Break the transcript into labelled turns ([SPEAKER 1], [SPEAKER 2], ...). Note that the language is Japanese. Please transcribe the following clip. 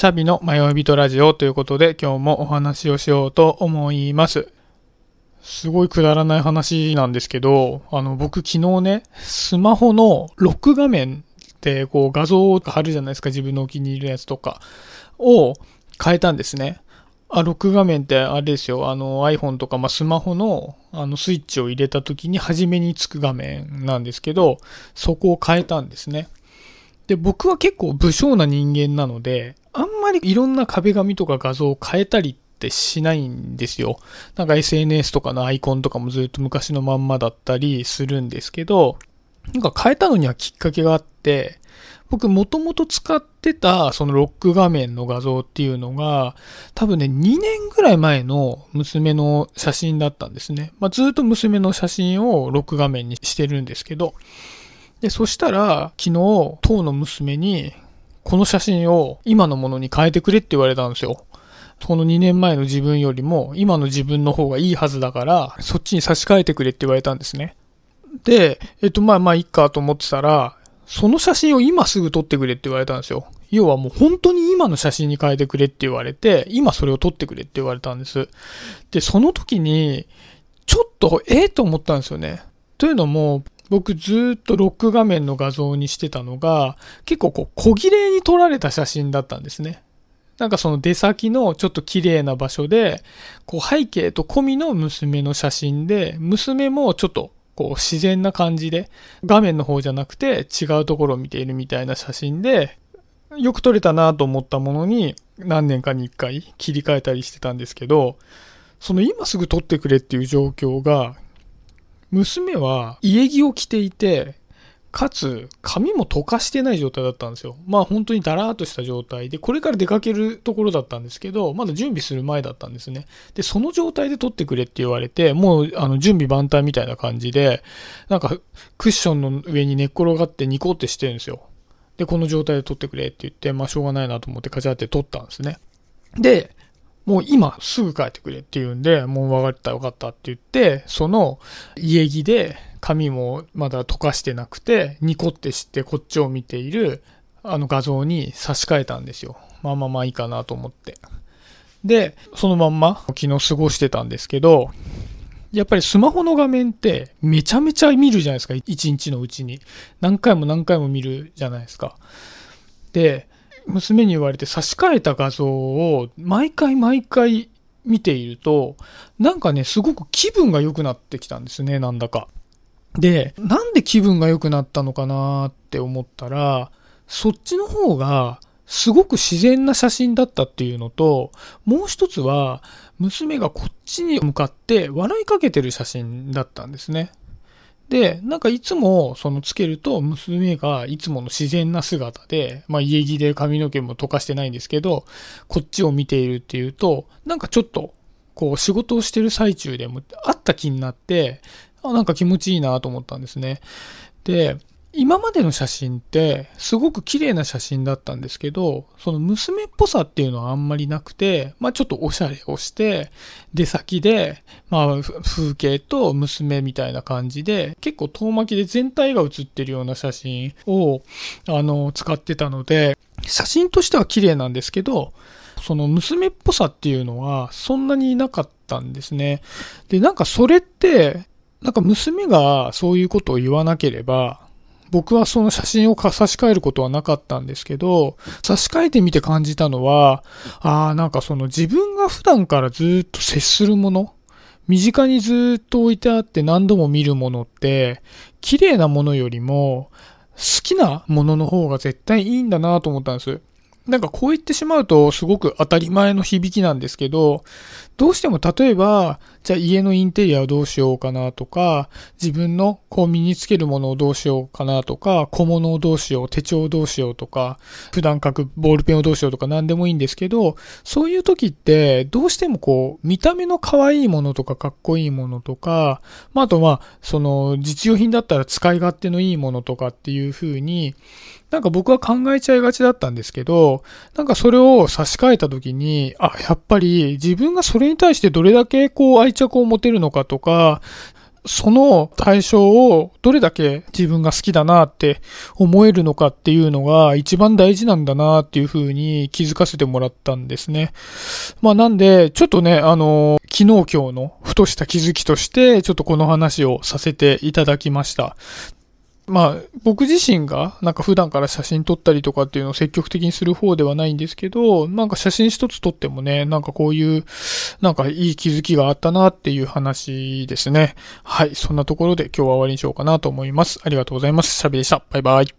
[SPEAKER 1] シャビの迷い人ラジオということで今日もお話をしようと思います。すごいくだらない話なんですけど、あの僕昨日ね、スマホのロック画面ってこう画像を貼るじゃないですか、自分のお気に入りのやつとかを変えたんですね。あ、ロック画面ってあれですよ、あの iPhone とか、まあ、スマホのあのスイッチを入れた時に初めにつく画面なんですけど、そこを変えたんですね。で、僕は結構武将な人間なので、あんまりいろんな壁紙とか画像を変えたりってしないんですよ。なんか SNS とかのアイコンとかもずっと昔のまんまだったりするんですけど、なんか変えたのにはきっかけがあって、僕もともと使ってたそのロック画面の画像っていうのが多分ね2年ぐらい前の娘の写真だったんですね。まあ、ずっと娘の写真をロック画面にしてるんですけど、で、そしたら、昨日、当の娘に、この写真を今のものに変えてくれって言われたんですよ。この2年前の自分よりも、今の自分の方がいいはずだから、そっちに差し替えてくれって言われたんですね。で、えっと、まあまあ、いっかと思ってたら、その写真を今すぐ撮ってくれって言われたんですよ。要はもう本当に今の写真に変えてくれって言われて、今それを撮ってくれって言われたんです。で、その時に、ちょっと、ええ、と思ったんですよね。というのも、僕ずっとロック画面の画像にしてたのが、結構こう小切れに撮られた写真だったんですね。なんかその出先のちょっと綺麗な場所で、こう背景と込みの娘の写真で、娘もちょっとこう自然な感じで、画面の方じゃなくて違うところを見ているみたいな写真で、よく撮れたなと思ったものに何年かに一回切り替えたりしてたんですけど、その今すぐ撮ってくれっていう状況が娘は家着を着ていて、かつ、髪も溶かしてない状態だったんですよ。まあ本当にダラーっとした状態で、これから出かけるところだったんですけど、まだ準備する前だったんですね。で、その状態で撮ってくれって言われて、もうあの準備万端みたいな感じで、なんかクッションの上に寝っ転がってニコってしてるんですよ。で、この状態で撮ってくれって言って、まあしょうがないなと思ってカチャって撮ったんですね。で、もう今すぐ帰ってくれって言うんで、もう分かった分かったって言って、その家着で髪もまだ溶かしてなくて、ニコってしてこっちを見ているあの画像に差し替えたんですよ。まあまあまあいいかなと思って。で、そのまんま昨日過ごしてたんですけど、やっぱりスマホの画面ってめちゃめちゃ見るじゃないですか。一日のうちに。何回も何回も見るじゃないですか。で、娘に言われて差し替えた画像を毎回毎回見ていると、なんかね、すごく気分が良くなってきたんですね、なんだか。で、なんで気分が良くなったのかなって思ったら、そっちの方がすごく自然な写真だったっていうのと、もう一つは、娘がこっちに向かって笑いかけてる写真だったんですね。で、なんかいつもそのつけると娘がいつもの自然な姿で、まあ家着で髪の毛も溶かしてないんですけど、こっちを見ているっていうと、なんかちょっとこう仕事をしてる最中でもあった気になって、あなんか気持ちいいなと思ったんですね。で、今までの写真ってすごく綺麗な写真だったんですけど、その娘っぽさっていうのはあんまりなくて、まあちょっとおしゃれをして、出先で、まあ風景と娘みたいな感じで、結構遠巻きで全体が写ってるような写真を、あの、使ってたので、写真としては綺麗なんですけど、その娘っぽさっていうのはそんなになかったんですね。で、なんかそれって、なんか娘がそういうことを言わなければ、僕はその写真を差し替えることはなかったんですけど、差し替えてみて感じたのは、ああ、なんかその自分が普段からずっと接するもの、身近にずっと置いてあって何度も見るものって、綺麗なものよりも、好きなものの方が絶対いいんだなと思ったんです。なんかこう言ってしまうとすごく当たり前の響きなんですけど、どうしても例えば、じゃあ家のインテリアをどうしようかなとか、自分のこう身につけるものをどうしようかなとか、小物をどうしよう、手帳をどうしようとか、普段書くボールペンをどうしようとか何でもいいんですけど、そういう時ってどうしてもこう見た目の可愛いものとかかっこいいものとか、まあ、あとはその実用品だったら使い勝手のいいものとかっていう風に、なんか僕は考えちゃいがちだったんですけど、なんかそれを差し替えた時に、あ、やっぱり自分がそれに対してどれだけこう愛着を持てるのかとか、その対象をどれだけ自分が好きだなって思えるのかっていうのが一番大事なんだなっていうふうに気づかせてもらったんですね。まあなんで、ちょっとね、あの、昨日今日のふとした気づきとして、ちょっとこの話をさせていただきました。まあ、僕自身が、なんか普段から写真撮ったりとかっていうのを積極的にする方ではないんですけど、なんか写真一つ撮ってもね、なんかこういう、なんかいい気づきがあったなっていう話ですね。はい。そんなところで今日は終わりにしようかなと思います。ありがとうございます。シャビでした。バイバイ。